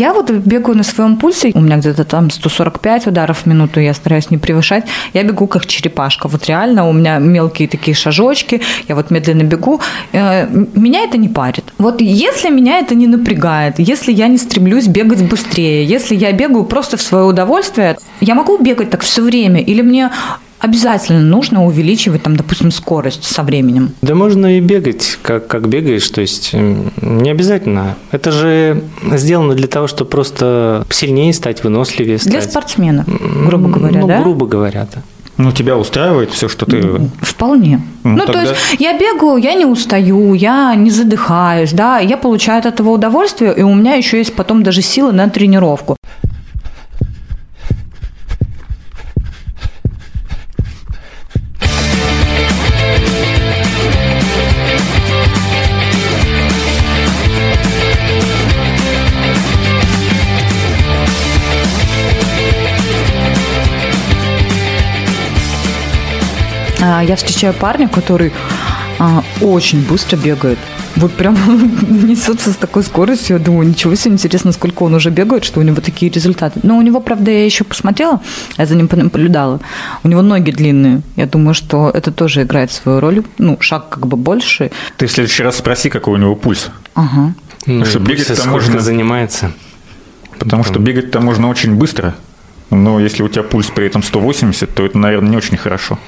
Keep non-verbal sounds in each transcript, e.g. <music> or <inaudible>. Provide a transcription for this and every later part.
Я вот бегаю на своем пульсе, у меня где-то там 145 ударов в минуту, я стараюсь не превышать. Я бегу как черепашка. Вот реально у меня мелкие такие шажочки, я вот медленно бегу. Э, меня это не парит. Вот если меня это не напрягает, если я не стремлюсь бегать быстрее, если я бегаю просто в свое удовольствие, я могу бегать так все время, или мне обязательно нужно увеличивать, там, допустим, скорость со временем? Да можно и бегать, как, как бегаешь, то есть не обязательно. Это же сделано для того, чтобы просто сильнее стать, выносливее стать. Для спортсмена, грубо говоря, ну, да? грубо говоря, да. Ну, тебя устраивает все, что ты... Вполне. Ну, Ну, тогда- то есть я бегаю, я не устаю, я не задыхаюсь, да, я получаю от этого удовольствие, и у меня еще есть потом даже силы на тренировку. Я встречаю парня, который а, очень быстро бегает. Вот прям <laughs> несется с такой скоростью. Я думаю, ничего себе, интересно, сколько он уже бегает, что у него такие результаты. Но у него, правда, я еще посмотрела, я за ним наблюдала. У него ноги длинные. Я думаю, что это тоже играет свою роль. Ну, шаг как бы больше. Ты в следующий раз спроси, какой у него пульс. Ага. Ну, что бегать там можно- занимается. Потому что бегать-то можно очень быстро. Но если у тебя пульс при этом 180, то это, наверное, не очень хорошо.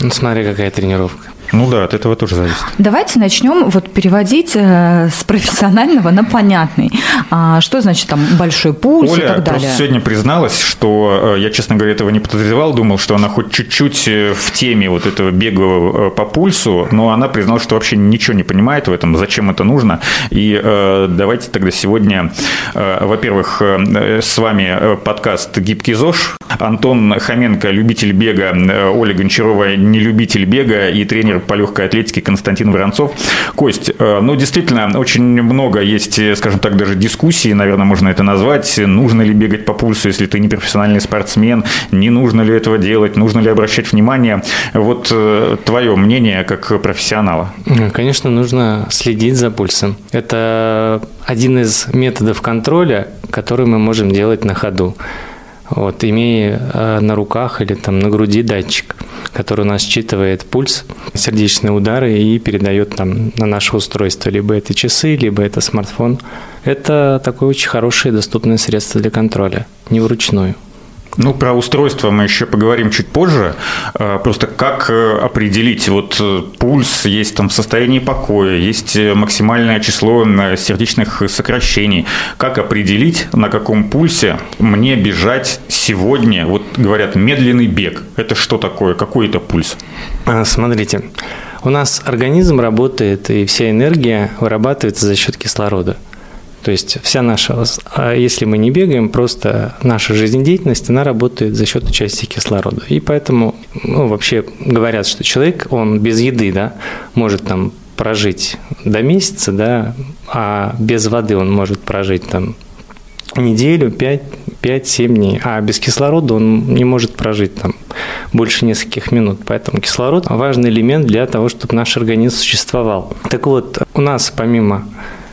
Ну, смотри, какая тренировка. Ну да, от этого тоже зависит. Давайте начнем вот переводить э, с профессионального на понятный. А, что значит там большой пульс и Оля так далее? просто сегодня призналась, что э, я, честно говоря, этого не подозревал, думал, что она хоть чуть-чуть э, в теме вот этого бега по пульсу, но она призналась, что вообще ничего не понимает в этом, зачем это нужно. И давайте тогда сегодня, во-первых, с вами подкаст «Гибкий ЗОЖ». Антон Хоменко, любитель бега, Оля Гончарова, не любитель бега и тренер по легкой атлетике Константин Воронцов. Кость, э, ну, действительно, очень много есть, э, скажем так, даже дискуссий, наверное, можно это назвать. Нужно ли бегать по пульсу, если ты не профессиональный спортсмен? Не нужно ли этого делать? Нужно ли обращать внимание? Вот э, твое мнение как профессионала. Конечно, нужно следить за пульсом. Это один из методов контроля, который мы можем делать на ходу. Вот, имея э, на руках или там на груди датчик, который у нас считывает пульс, сердечные удары и передает там на наше устройство. Либо это часы, либо это смартфон. Это такое очень хорошее доступное средство для контроля, не вручную. Ну, про устройство мы еще поговорим чуть позже. Э, Просто как э, определить, вот э, пульс есть там в состоянии покоя, есть максимальное число сердечных сокращений. Как определить, на каком пульсе мне бежать сегодня? Вот говорят, медленный бег. Это что такое? Какой это пульс? Смотрите, у нас организм работает, и вся энергия вырабатывается за счет кислорода. То есть вся наша, а если мы не бегаем, просто наша жизнедеятельность, она работает за счет участия кислорода. И поэтому, ну, вообще говорят, что человек, он без еды, да, может там прожить до месяца, да, а без воды он может прожить там неделю, 5-7 дней, а без кислорода он не может прожить там больше нескольких минут. Поэтому кислород – важный элемент для того, чтобы наш организм существовал. Так вот, у нас помимо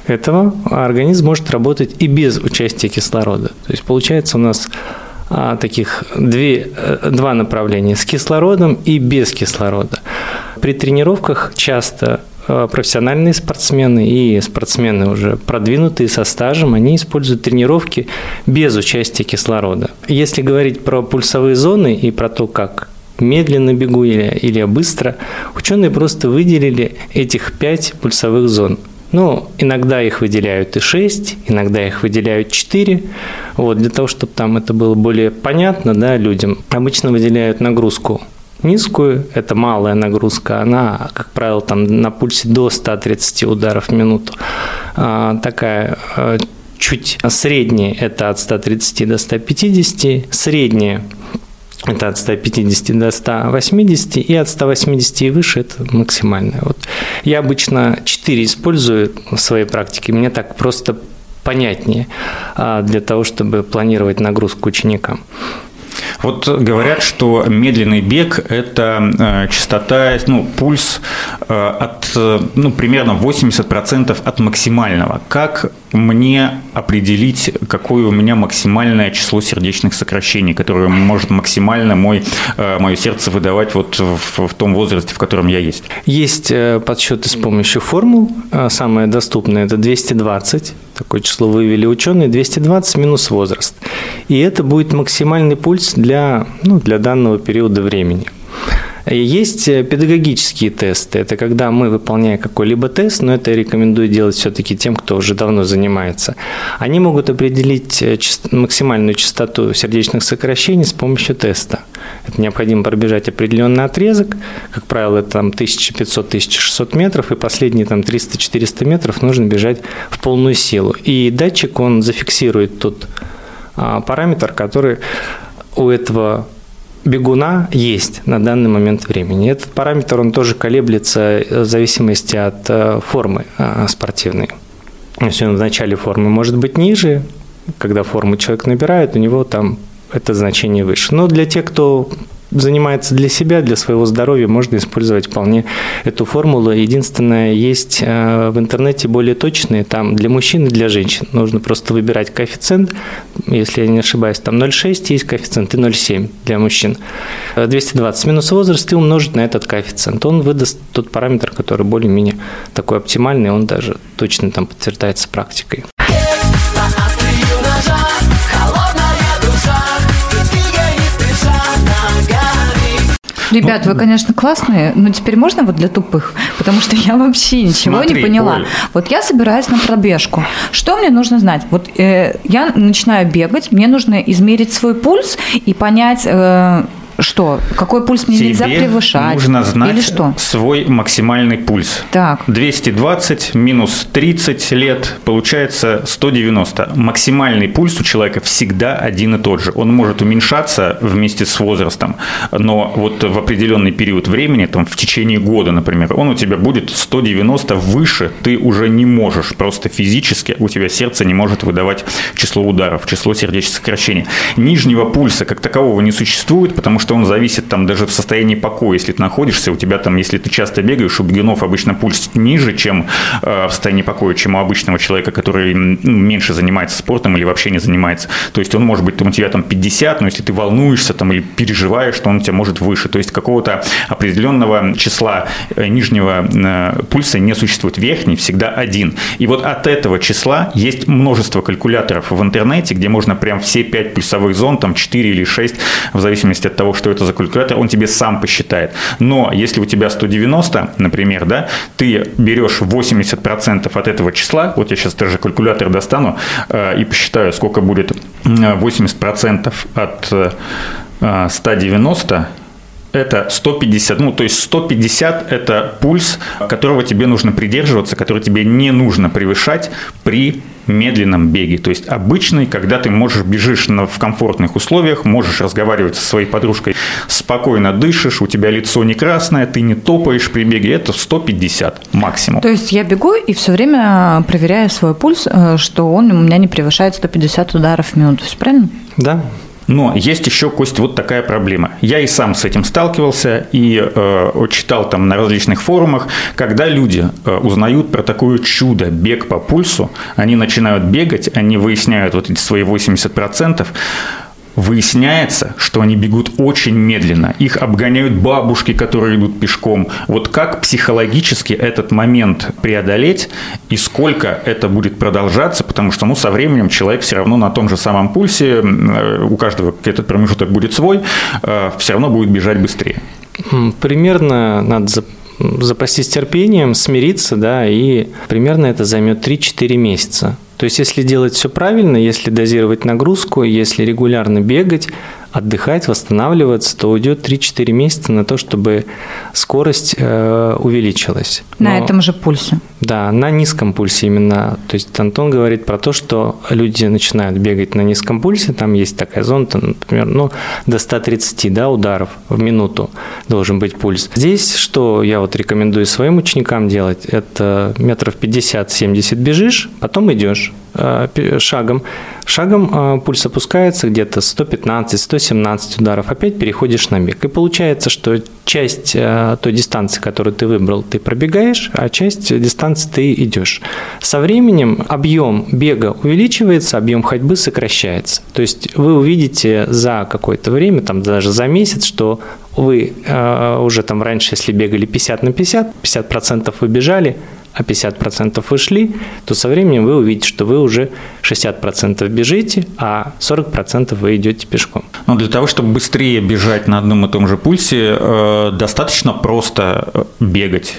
этого организм может работать и без участия кислорода. То есть получается у нас а, таких две, э, два направления – с кислородом и без кислорода. При тренировках часто э, профессиональные спортсмены и спортсмены уже продвинутые со стажем, они используют тренировки без участия кислорода. Если говорить про пульсовые зоны и про то, как медленно бегу или, или быстро, ученые просто выделили этих пять пульсовых зон. Ну, иногда их выделяют и 6, иногда их выделяют 4. Вот, для того, чтобы там это было более понятно да, людям, обычно выделяют нагрузку низкую, это малая нагрузка, она, как правило, там на пульсе до 130 ударов в минуту. А, такая а, чуть средняя, это от 130 до 150, средняя это от 150 до 180, и от 180 и выше это максимальное. Вот. Я обычно 4 использую в своей практике, мне так просто понятнее а, для того, чтобы планировать нагрузку ученикам. Вот говорят, что медленный бег – это э, частота, ну, пульс э, от, э, ну, примерно 80% от максимального. Как мне определить, какое у меня максимальное число сердечных сокращений, которое может максимально мой, мое сердце выдавать вот в, в том возрасте, в котором я есть? Есть подсчеты с помощью формул. Самое доступное – это 220. Такое число вывели ученые. 220 минус возраст. И это будет максимальный пульс для, ну, для данного периода времени. Есть э, педагогические тесты. Это когда мы, выполняя какой-либо тест, но это я рекомендую делать все-таки тем, кто уже давно занимается. Они могут определить э, максимальную частоту сердечных сокращений с помощью теста. Это необходимо пробежать определенный отрезок, как правило, там 1500-1600 метров, и последние там 300-400 метров нужно бежать в полную силу. И датчик, он зафиксирует тот а, параметр, который у этого бегуна есть на данный момент времени. Этот параметр, он тоже колеблется в зависимости от э, формы э, спортивной. Если он в начале формы может быть ниже, когда форму человек набирает, у него там это значение выше. Но для тех, кто занимается для себя, для своего здоровья, можно использовать вполне эту формулу. Единственное, есть э, в интернете более точные, там для мужчин и для женщин. Нужно просто выбирать коэффициент, если я не ошибаюсь, там 0,6 есть коэффициент и 0,7 для мужчин. 220 э, минус возраст и умножить на этот коэффициент. Он выдаст тот параметр, который более-менее такой оптимальный, он даже точно там подтверждается практикой. Ребят, вы, конечно, классные, но теперь можно вот для тупых? Потому что я вообще ничего Смотри, не поняла. Оль. Вот я собираюсь на пробежку. Что мне нужно знать? Вот э, я начинаю бегать, мне нужно измерить свой пульс и понять, э, что? Какой пульс мне Тебе нельзя превышать? нужно знать Или что? свой максимальный пульс. Так. 220 минус 30 лет, получается 190. Максимальный пульс у человека всегда один и тот же. Он может уменьшаться вместе с возрастом, но вот в определенный период времени, там в течение года, например, он у тебя будет 190 выше, ты уже не можешь, просто физически у тебя сердце не может выдавать число ударов, число сердечных сокращений. Нижнего пульса как такового не существует, потому что что он зависит там даже в состоянии покоя, если ты находишься, у тебя там, если ты часто бегаешь, у бегунов обычно пульс ниже, чем э, в состоянии покоя, чем у обычного человека, который ну, меньше занимается спортом или вообще не занимается. То есть он может быть там, у тебя там 50, но если ты волнуешься там или переживаешь, то он у тебя может выше. То есть какого-то определенного числа э, нижнего э, пульса не существует. Верхний всегда один. И вот от этого числа есть множество калькуляторов в интернете, где можно прям все 5 пульсовых зон, там 4 или 6, в зависимости от того, что это за калькулятор, он тебе сам посчитает. Но если у тебя 190, например, да, ты берешь 80% от этого числа, вот я сейчас даже калькулятор достану э, и посчитаю, сколько будет 80% от э, 190, это 150, ну то есть 150 это пульс, которого тебе нужно придерживаться, который тебе не нужно превышать при медленном беге. То есть обычный, когда ты можешь бежишь на, в комфортных условиях, можешь разговаривать со своей подружкой, спокойно дышишь, у тебя лицо не красное, ты не топаешь при беге, это 150 максимум. То есть я бегу и все время проверяю свой пульс, э, что он у меня не превышает 150 ударов в минуту, правильно? Да, но есть еще, Кость, вот такая проблема. Я и сам с этим сталкивался и э, читал там на различных форумах, когда люди э, узнают про такое чудо бег по пульсу, они начинают бегать, они выясняют вот эти свои 80%, Выясняется, что они бегут очень медленно. Их обгоняют бабушки, которые идут пешком. Вот как психологически этот момент преодолеть и сколько это будет продолжаться, потому что ну, со временем человек все равно на том же самом пульсе, э, у каждого этот промежуток будет свой, э, все равно будет бежать быстрее. Примерно надо запастись терпением, смириться, да, и примерно это займет 3-4 месяца. То есть, если делать все правильно, если дозировать нагрузку, если регулярно бегать, отдыхать, восстанавливаться, то уйдет 3-4 месяца на то, чтобы скорость э, увеличилась. Но, на этом же пульсе. Да, на низком пульсе именно. То есть Антон говорит про то, что люди начинают бегать на низком пульсе, там есть такая зона, там, например, ну, до 130 да, ударов в минуту должен быть пульс. Здесь, что я вот рекомендую своим ученикам делать, это метров 50-70 бежишь, потом идешь э, шагом, Шагом э, пульс опускается где-то 115-117 ударов, опять переходишь на бег. И получается, что часть э, той дистанции, которую ты выбрал, ты пробегаешь, а часть дистанции ты идешь. Со временем объем бега увеличивается, объем ходьбы сокращается. То есть вы увидите за какое-то время, там даже за месяц, что вы э, уже там раньше, если бегали 50 на 50, 50% вы бежали, а 50% вы шли, то со временем вы увидите, что вы уже 60% бежите, а 40% вы идете пешком. Но для того, чтобы быстрее бежать на одном и том же пульсе, э, достаточно просто э, бегать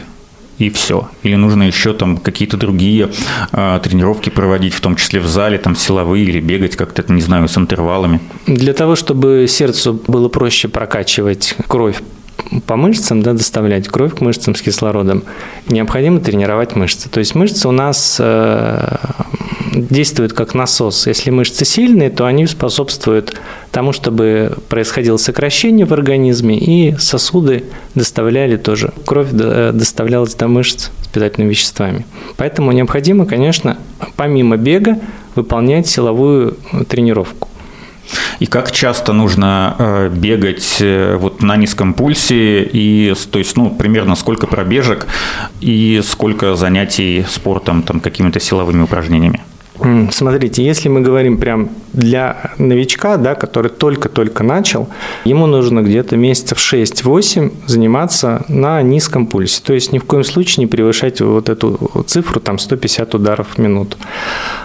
и все? Или нужно еще там какие-то другие э, тренировки проводить, в том числе в зале, там силовые или бегать как-то, не знаю, с интервалами? Для того, чтобы сердцу было проще прокачивать кровь по мышцам, да, доставлять кровь к мышцам с кислородом, необходимо тренировать мышцы. То есть мышцы у нас э, действуют как насос. Если мышцы сильные, то они способствуют тому, чтобы происходило сокращение в организме, и сосуды доставляли тоже. Кровь э, доставлялась до мышц с питательными веществами. Поэтому необходимо, конечно, помимо бега выполнять силовую тренировку. И как часто нужно э, бегать э, вот на низком пульсе, и, то есть, ну, примерно сколько пробежек и сколько занятий спортом, там, какими-то силовыми упражнениями? Смотрите, если мы говорим прям для новичка, да, который только-только начал, ему нужно где-то месяцев 6-8 заниматься на низком пульсе. То есть ни в коем случае не превышать вот эту цифру, там 150 ударов в минуту.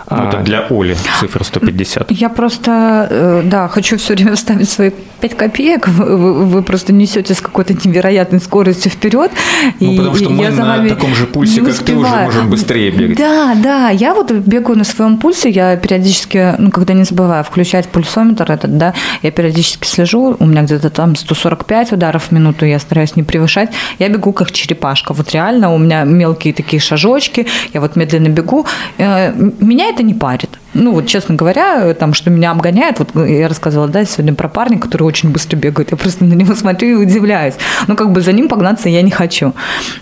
Ну, это а, для Оли цифра 150. Я просто, э, да, хочу все время вставить свои 5 копеек. Вы, вы просто несете с какой-то невероятной скоростью вперед. Ну, и потому что мы на таком же пульсе, как ты, уже можем быстрее бегать. Да, да, я вот бегаю на своем пульсе, я периодически, ну, когда не забываю включать пульсометр этот, да, я периодически слежу, у меня где-то там 145 ударов в минуту, я стараюсь не превышать, я бегу как черепашка, вот реально у меня мелкие такие шажочки, я вот медленно бегу, э, меня это не парит. Ну, вот, честно говоря, там, что меня обгоняет, вот я рассказывала, да, сегодня про парня, который очень быстро бегает, я просто на него <laughs> смотрю и удивляюсь. Ну, как бы за ним погнаться я не хочу.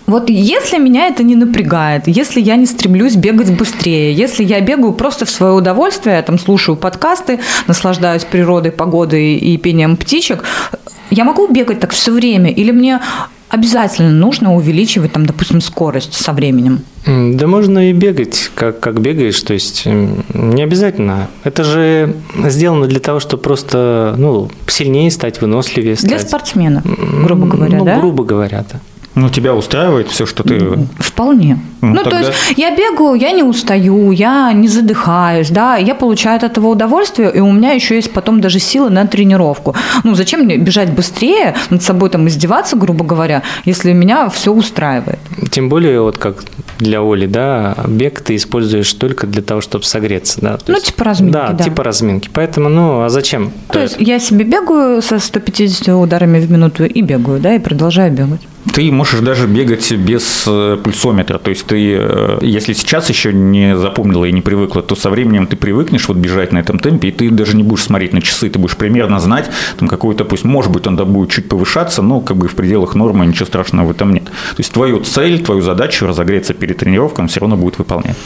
Вот если меня это не напрягает, если я не стремлюсь бегать быстрее, если я бегаю просто в свое удовольствие, я там слушаю подкасты, наслаждаюсь природой, погодой и пением птичек, я могу бегать так все время, или мне обязательно нужно увеличивать, там, допустим, скорость со временем? Да можно и бегать, как, как бегаешь, то есть не обязательно. Это же сделано для того, чтобы просто ну, сильнее стать, выносливее стать. Для спортсмена, грубо говоря, ну, да? грубо говоря, да. Ну, тебя устраивает все, что ты... Вполне. Ну, ну тогда... то есть я бегаю, я не устаю, я не задыхаюсь, да, я получаю от этого удовольствие, и у меня еще есть потом даже силы на тренировку. Ну, зачем мне бежать быстрее, над собой там издеваться, грубо говоря, если меня все устраивает? Тем более, вот как для Оли, да, бег ты используешь только для того, чтобы согреться, да. То ну, есть, типа разминки, да. Да, типа разминки. Поэтому, ну, а зачем? То, то есть я себе бегаю со 150 ударами в минуту и бегаю, да, и продолжаю бегать. Ты можешь даже бегать без э, пульсометра. То есть ты, э, если сейчас еще не запомнила и не привыкла, то со временем ты привыкнешь вот бежать на этом темпе, и ты даже не будешь смотреть на часы, ты будешь примерно знать, там какой-то, пусть, может быть, он да будет чуть повышаться, но как бы в пределах нормы ничего страшного в этом нет. То есть твою цель, твою задачу разогреться перед тренировкой все равно будет выполнять.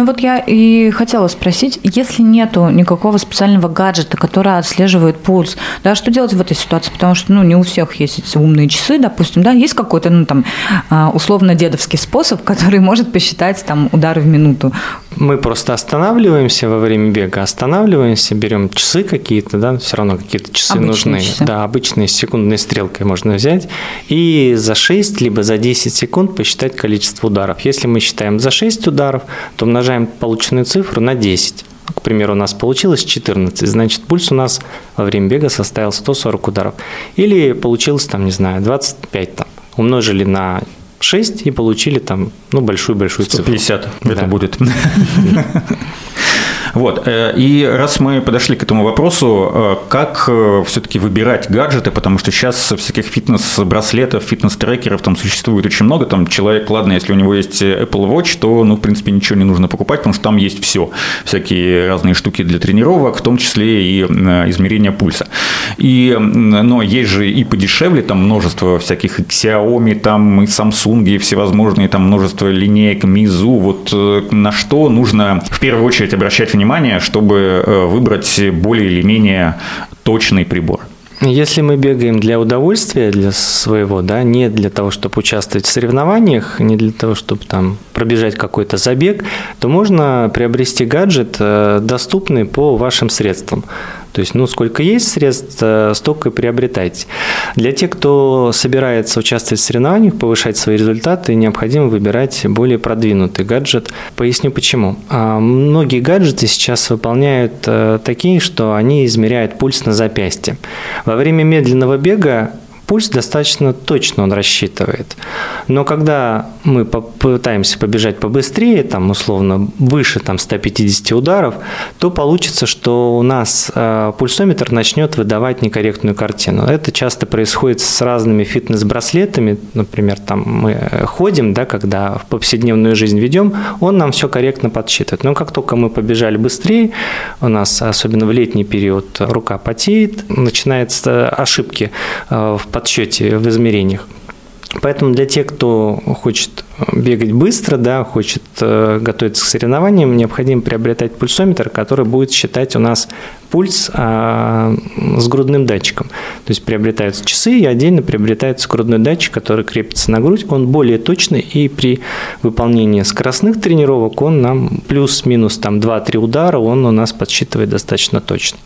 Ну вот я и хотела спросить, если нету никакого специального гаджета, который отслеживает пульс, да, что делать в этой ситуации? Потому что, ну, не у всех есть эти умные часы, допустим, да, есть какой-то, ну, там, а, условно дедовский способ, <laughs> который может посчитать, там, удары в минуту. Мы просто останавливаемся во время бега, останавливаемся, берем часы какие-то, да, все равно какие-то часы обычные нужны. Часы. Да, обычные с секундной стрелкой можно взять и за 6 либо за 10 секунд посчитать количество ударов. Если мы считаем за 6 ударов, то умножаем полученную цифру на 10. К примеру, у нас получилось 14, значит, пульс у нас во время бега составил 140 ударов. Или получилось, там, не знаю, 25, там, умножили на 6 и получили там, ну, большую-большую цифру. 150 это будет. <laughs> Вот. Э, и раз мы подошли к этому вопросу, э, как э, все-таки выбирать гаджеты, потому что сейчас всяких фитнес-браслетов, фитнес-трекеров там существует очень много. Там человек, ладно, если у него есть Apple Watch, то, ну, в принципе, ничего не нужно покупать, потому что там есть все. Всякие разные штуки для тренировок, в том числе и измерение пульса. И, но есть же и подешевле, там множество всяких Xiaomi, там и Samsung, и всевозможные, там множество линеек, Mizu. Вот на что нужно в первую очередь обращать внимание, чтобы э, выбрать более или менее точный прибор? Если мы бегаем для удовольствия, для своего, да, не для того, чтобы участвовать в соревнованиях, не для того, чтобы там пробежать какой-то забег, то можно приобрести гаджет, э, доступный по вашим средствам. То есть, ну, сколько есть средств, э, столько и приобретайте. Для тех, кто собирается участвовать в соревнованиях, повышать свои результаты, необходимо выбирать более продвинутый гаджет. Поясню почему. А, многие гаджеты сейчас выполняют э, такие, что они измеряют пульс на запястье. Во время медленного бега пульс достаточно точно он рассчитывает. Но когда мы попытаемся побежать побыстрее, там условно выше там, 150 ударов, то получится, что у нас э, пульсометр начнет выдавать некорректную картину. Это часто происходит с разными фитнес-браслетами. Например, там мы ходим, да, когда в повседневную жизнь ведем, он нам все корректно подсчитывает. Но как только мы побежали быстрее, у нас, особенно в летний период, рука потеет, начинаются ошибки э, в подсчете, в измерениях. Поэтому для тех, кто хочет бегать быстро, да, хочет э, готовиться к соревнованиям, необходимо приобретать пульсометр, который будет считать у нас пульс а, с грудным датчиком. То есть приобретаются часы и отдельно приобретается грудной датчик, который крепится на грудь. Он более точный и при выполнении скоростных тренировок он нам плюс-минус там 2-3 удара он у нас подсчитывает достаточно точно.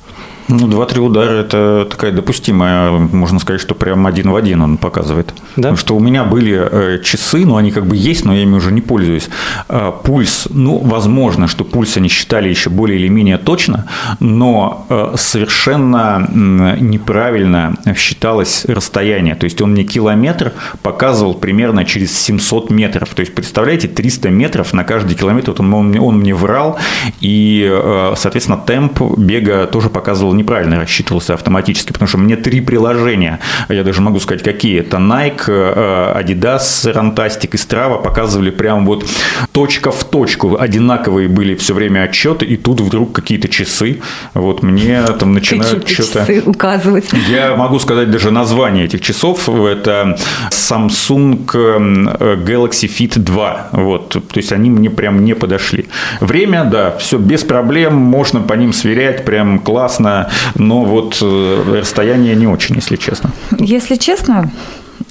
Ну, два-три удара – это такая допустимая, можно сказать, что прям один в один он показывает. Да? Потому что у меня были э, часы, но они как бы есть, но я ими уже не пользуюсь. А, пульс, ну, возможно, что пульс они считали еще более или менее точно, но э, совершенно неправильно считалось расстояние. То есть он мне километр показывал примерно через 700 метров. То есть, представляете, 300 метров на каждый километр. Вот он, он, он мне врал, и, э, соответственно, темп бега тоже показывал неправильно рассчитывался автоматически, потому что мне три приложения, я даже могу сказать, какие. Это Nike, э, Adidas, Rantastic и Strava показывали прям вот точка в точку. Одинаковые были все время отчеты, и тут вдруг какие-то часы. Вот мне там начинают что-то... указывать. Я могу сказать даже название этих часов. Это Samsung э, Galaxy Fit 2. Вот. То есть они мне прям не подошли. Время, да, все без проблем, можно по ним сверять, прям классно но вот э, расстояние не очень, если честно. Если честно,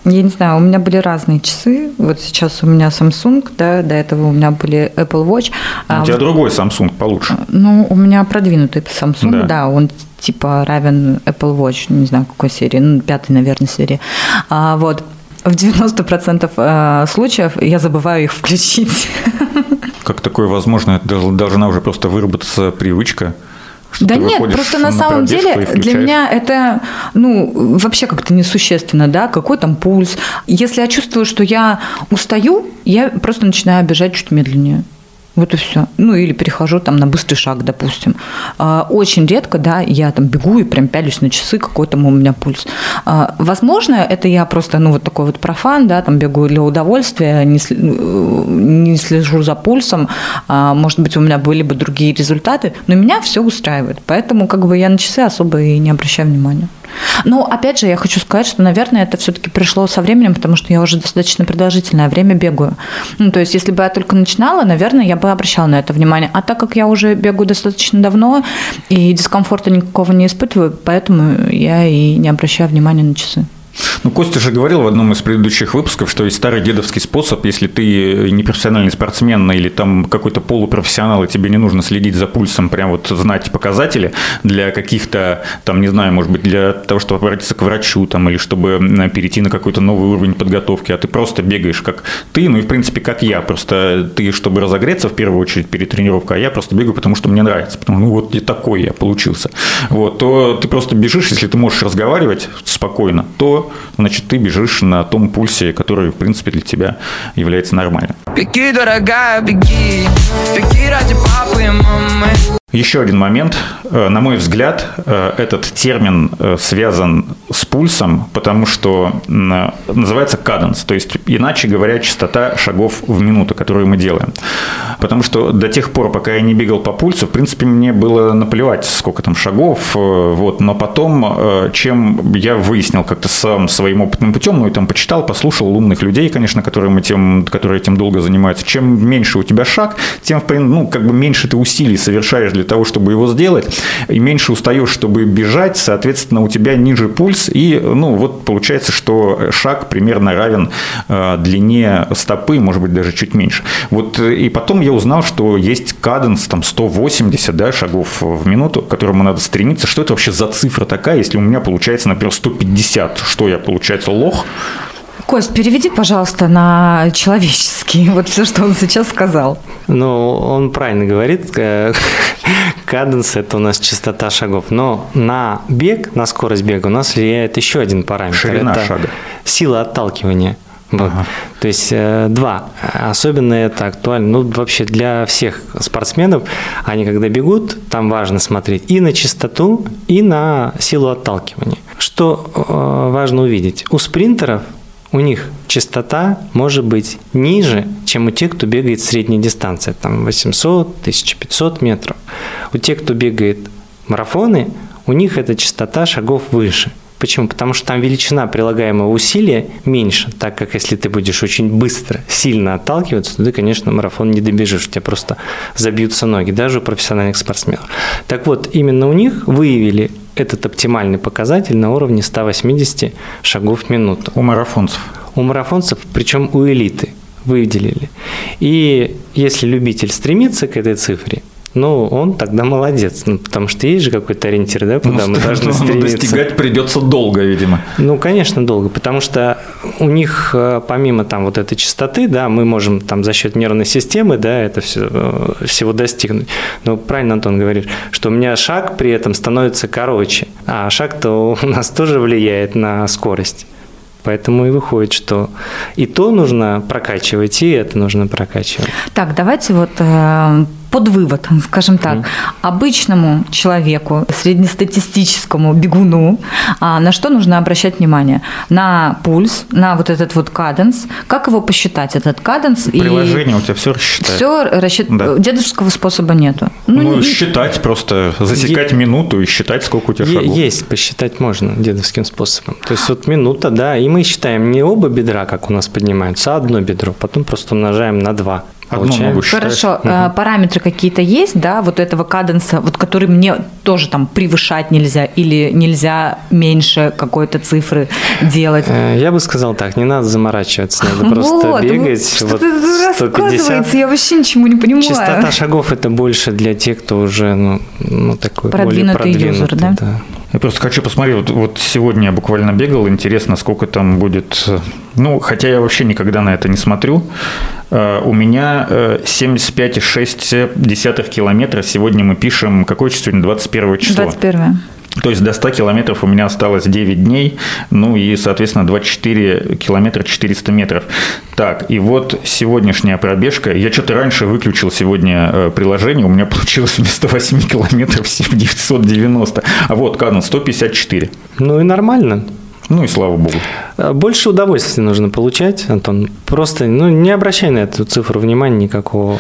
я не знаю, у меня были разные часы. Вот сейчас у меня Samsung, да, до этого у меня были Apple Watch. А у тебя другой Samsung получше. Ну, у меня продвинутый Samsung, да, да он типа равен Apple Watch, не знаю, какой серии, ну, пятой, наверное, серии. А, вот. В 90% э, случаев я забываю их включить. Как такое возможно? Это должна уже просто выработаться привычка что да нет, просто на, на самом деле для меня это ну, вообще как-то несущественно, да, какой там пульс. Если я чувствую, что я устаю, я просто начинаю бежать чуть медленнее. Вот и все. Ну, или перехожу там на быстрый шаг, допустим. А, очень редко, да, я там бегу и прям пялюсь на часы, какой там у меня пульс. А, возможно, это я просто, ну, вот такой вот профан, да, там бегаю для удовольствия, не, не слежу за пульсом. А, может быть, у меня были бы другие результаты, но меня все устраивает. Поэтому, как бы, я на часы особо и не обращаю внимания. Но, опять же, я хочу сказать, что, наверное, это все-таки пришло со временем, потому что я уже достаточно продолжительное время бегаю. Ну, то есть, если бы я только начинала, наверное, я бы обращала на это внимание. А так как я уже бегаю достаточно давно и дискомфорта никакого не испытываю, поэтому я и не обращаю внимания на часы. Ну, Костя же говорил в одном из предыдущих выпусков, что есть старый дедовский способ, если ты не профессиональный спортсмен или там какой-то полупрофессионал, и тебе не нужно следить за пульсом, прям вот знать показатели для каких-то, там, не знаю, может быть, для того, чтобы обратиться к врачу, там, или чтобы перейти на какой-то новый уровень подготовки, а ты просто бегаешь как ты, ну и, в принципе, как я, просто ты, чтобы разогреться, в первую очередь, перед тренировкой, а я просто бегаю, потому что мне нравится, потому ну вот и такой я получился, вот, то ты просто бежишь, если ты можешь разговаривать спокойно, то значит, ты бежишь на том пульсе, который, в принципе, для тебя является нормальным. Беги, дорогая, беги, беги ради папы и мамы. Еще один момент. Э, на мой взгляд, э, этот термин э, связан с пульсом, потому что называется каденс, то есть, иначе говоря, частота шагов в минуту, которую мы делаем. Потому что до тех пор, пока я не бегал по пульсу, в принципе, мне было наплевать, сколько там шагов, вот, но потом, чем я выяснил как-то сам своим опытным путем, ну и там почитал, послушал умных людей, конечно, которые, этим, которые этим долго занимаются, чем меньше у тебя шаг, тем, ну, как бы меньше ты усилий совершаешь для для того, чтобы его сделать, и меньше устаешь, чтобы бежать, соответственно, у тебя ниже пульс, и, ну, вот получается, что шаг примерно равен э, длине стопы, может быть, даже чуть меньше. Вот, э, и потом я узнал, что есть каденс, там, 180 да, шагов в минуту, к которому надо стремиться. Что это вообще за цифра такая, если у меня получается, например, 150? Что я, получается, лох? Кость, переведи, пожалуйста, на человеческий, вот все, что он сейчас сказал. Ну, он правильно говорит, э, <laughs> каденс – это у нас частота шагов, но на бег, на скорость бега у нас влияет еще один параметр. Ширина это шага. Сила отталкивания. Вот. Ага. То есть э, два. Особенно это актуально, ну, вообще для всех спортсменов. Они когда бегут, там важно смотреть и на частоту, и на силу отталкивания. Что э, важно увидеть? У спринтеров у них частота может быть ниже, чем у тех, кто бегает средней дистанции, там 800, 1500 метров. У тех, кто бегает марафоны, у них эта частота шагов выше. Почему? Потому что там величина прилагаемого усилия меньше, так как если ты будешь очень быстро, сильно отталкиваться, то ты, конечно, марафон не добежишь, у тебя просто забьются ноги, даже у профессиональных спортсменов. Так вот, именно у них выявили этот оптимальный показатель на уровне 180 шагов в минуту. У марафонцев? У марафонцев, причем у элиты выделили. И если любитель стремится к этой цифре, ну, он тогда молодец, ну, потому что есть же какой-то ориентир, да, куда ну, мы <laughs> должны ну, стремиться. достигать придется долго, видимо. Ну, конечно, долго, потому что у них, э, помимо там вот этой частоты, да, мы можем там за счет нервной системы, да, это все, э, всего достигнуть. Но правильно Антон говорит, что у меня шаг при этом становится короче, а шаг-то у <laughs> нас тоже влияет на скорость. Поэтому и выходит, что и то нужно прокачивать, и это нужно прокачивать. Так, давайте вот э, под вывод, скажем так, mm. обычному человеку, среднестатистическому бегуну, а, на что нужно обращать внимание? На пульс, на вот этот вот каденс. Как его посчитать, этот каденс? Приложение и у тебя все рассчитает. Все рассчитать. Да. Дедовского способа нету. Ну, ну не... считать просто, засекать е... минуту и считать, сколько у тебя е- шагов. Есть, посчитать можно дедовским способом. То есть вот минута, да, и мы считаем не оба бедра, как у нас поднимаются, а одно бедро, потом просто умножаем на два. Одну Хорошо. Угу. Параметры какие-то есть, да, вот этого каденса, вот который мне тоже там превышать нельзя или нельзя меньше какой-то цифры делать? Э, я бы сказал так, не надо заморачиваться, надо <laughs> просто вот, бегать. Что вот 150. Я вообще ничего не понимаю. Частота шагов это больше для тех, кто уже ну, ну такой продвинутый, более продвинутый юзер, да? да. Я просто хочу посмотреть, вот, вот сегодня я буквально бегал, интересно, сколько там будет, ну, хотя я вообще никогда на это не смотрю. Uh, у меня uh, 75,6 километра, сегодня мы пишем, какое число сегодня, 21 число? 21. То есть до 100 километров у меня осталось 9 дней, ну и, соответственно, 24 километра 400 метров. Так, и вот сегодняшняя пробежка. Я что-то раньше выключил сегодня э, приложение, у меня <laughs> получилось вместо 8 километров <laughs> 990. А вот, Канон, 154. Ну и нормально. Ну и слава богу. Э, больше удовольствия нужно получать, Антон. Просто ну, не обращай на эту цифру внимания никакого.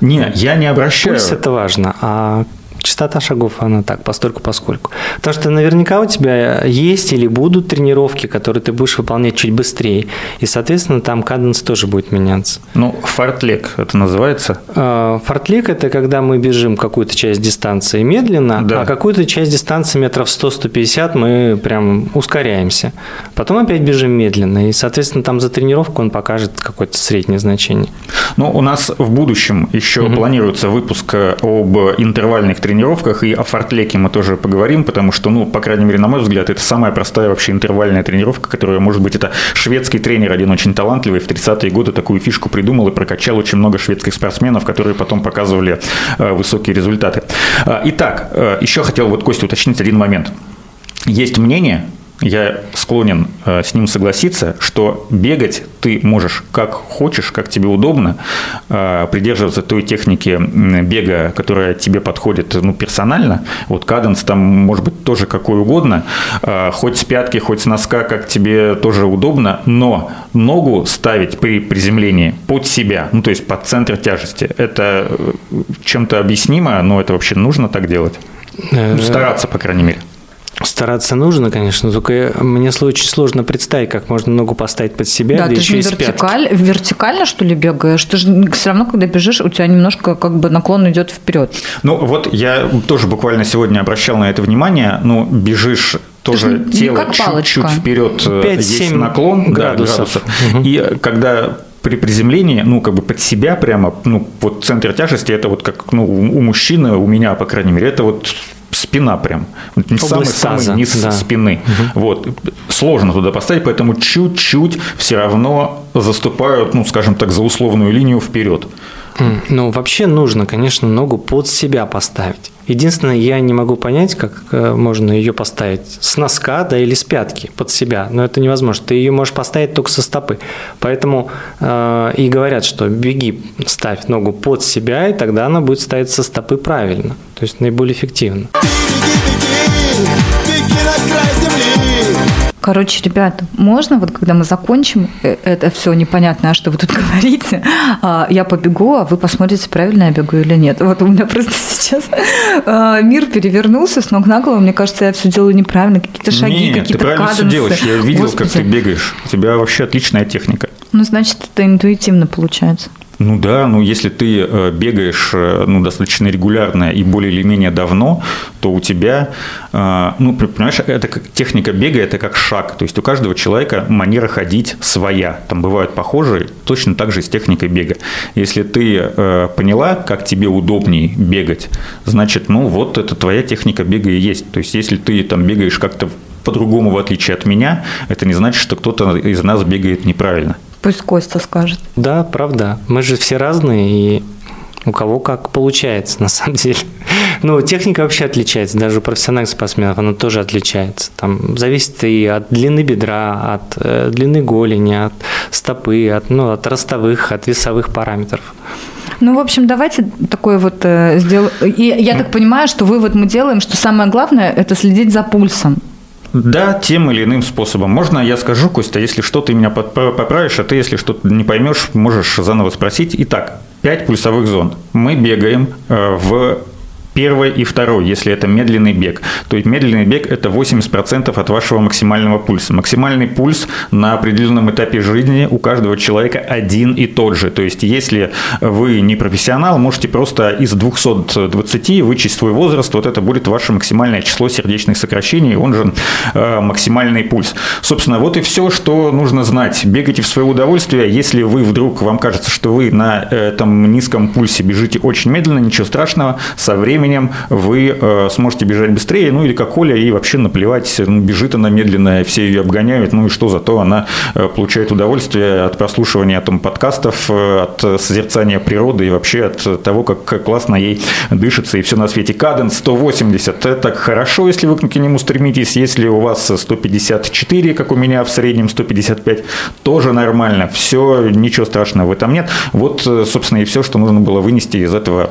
Не, я не обращаю. Пульс это важно, а частота шагов, она так, постольку поскольку. Потому что наверняка у тебя есть или будут тренировки, которые ты будешь выполнять чуть быстрее, и, соответственно, там каденс тоже будет меняться. Ну, фартлек это называется? А, фартлек – это когда мы бежим какую-то часть дистанции медленно, да. а какую-то часть дистанции метров 100-150 мы прям ускоряемся. Потом опять бежим медленно, и, соответственно, там за тренировку он покажет какое-то среднее значение. Ну, у нас в будущем еще угу. планируется выпуск об интервальных тренировках тренировках, и о фортлеке мы тоже поговорим, потому что, ну, по крайней мере, на мой взгляд, это самая простая вообще интервальная тренировка, которая, может быть, это шведский тренер один очень талантливый, в 30-е годы такую фишку придумал и прокачал очень много шведских спортсменов, которые потом показывали э, высокие результаты. Э, итак, э, еще хотел вот Костя уточнить один момент. Есть мнение, я склонен э, с ним согласиться, что бегать ты можешь как хочешь, как тебе удобно, э, придерживаться той техники бега, которая тебе подходит ну, персонально. Вот каденс там может быть тоже какой угодно, э, хоть с пятки, хоть с носка, как тебе тоже удобно, но ногу ставить при приземлении под себя, ну то есть под центр тяжести, это чем-то объяснимо, но это вообще нужно так делать? Ну, стараться, по крайней мере. Стараться нужно, конечно, только мне очень сложно представить, как можно ногу поставить под себя. Да, ты же не вертикаль, вертикально, что ли, бегаешь? Ты же все равно, когда бежишь, у тебя немножко как бы наклон идет вперед. Ну, вот я тоже буквально сегодня обращал на это внимание. Ну, бежишь тоже Ты тело чуть-чуть вперед, 5, э, есть наклон градусов. Да, градусов. Угу. И когда при приземлении, ну, как бы под себя прямо, ну, вот центр тяжести, это вот как, ну, у мужчины, у меня, по крайней мере, это вот спина прям. Самый-самый низ да. спины. Угу. Вот. Сложно туда поставить, поэтому чуть-чуть все равно заступают, ну, скажем так, за условную линию вперед. Ну, вообще нужно, конечно, ногу под себя поставить. Единственное, я не могу понять, как э, можно ее поставить с носка, да, или с пятки под себя. Но это невозможно. Ты ее можешь поставить только со стопы. Поэтому э, и говорят, что беги, ставь ногу под себя, и тогда она будет ставить со стопы правильно. То есть наиболее эффективно. Короче, ребята, можно вот когда мы закончим э, это все непонятное, что вы тут <laughs> говорите, а, я побегу, а вы посмотрите, правильно я бегу или нет. Вот у меня просто <laughs> сейчас а, мир перевернулся с ног на голову. Мне кажется, я все делаю неправильно, какие-то шаги, какие-то ты правильно каденсы. все делаешь. Я видел, Господи. как ты бегаешь. У тебя вообще отличная техника. Ну, значит, это интуитивно получается. Ну да, ну если ты э, бегаешь э, ну, достаточно регулярно и более или менее давно, то у тебя, э, ну, понимаешь, это как техника бега, это как шаг. То есть у каждого человека манера ходить своя. Там бывают похожие, точно так же с техникой бега. Если ты поняла, как тебе удобнее бегать, значит, ну вот это твоя техника бега и есть. То есть если ты там бегаешь как-то по-другому, в отличие от меня, это не значит, что кто-то из нас бегает неправильно. Пусть Костя скажет. Да, правда. Мы же все разные, и у кого как получается, на самом деле. Ну, техника вообще отличается, даже у профессиональных спортсменов она тоже отличается. Там зависит и от длины бедра, от э, длины голени, от стопы, от, ну, от ростовых, от весовых параметров. Ну, в общем, давайте такое вот э, сделаем. Я так понимаю, что вывод мы делаем, что самое главное – это следить за пульсом. Да, тем или иным способом. Можно я скажу, Костя, если что, ты меня поправишь, а ты, если что-то не поймешь, можешь заново спросить. Итак, 5 пульсовых зон. Мы бегаем э, в первой и второй, если это медленный бег. То есть медленный бег – это 80% от вашего максимального пульса. Максимальный пульс на определенном этапе жизни у каждого человека один и тот же. То есть если вы не профессионал, можете просто из 220 вычесть свой возраст, вот это будет ваше максимальное число сердечных сокращений, он же э, максимальный пульс. Собственно, вот и все, что нужно знать. Бегайте в свое удовольствие. Если вы вдруг, вам кажется, что вы на этом низком пульсе бежите очень медленно, ничего страшного, со временем временем вы э, сможете бежать быстрее, ну или как Коля, и вообще наплевать, ну, бежит она медленно, все ее обгоняют, ну и что, зато она э, получает удовольствие от прослушивания там, подкастов, э, от созерцания природы и вообще от того, как классно ей дышится и все на свете. Каденс 180 – это хорошо, если вы к нему стремитесь, если у вас 154, как у меня в среднем 155, тоже нормально, все, ничего страшного в этом нет. Вот, собственно, и все, что нужно было вынести из этого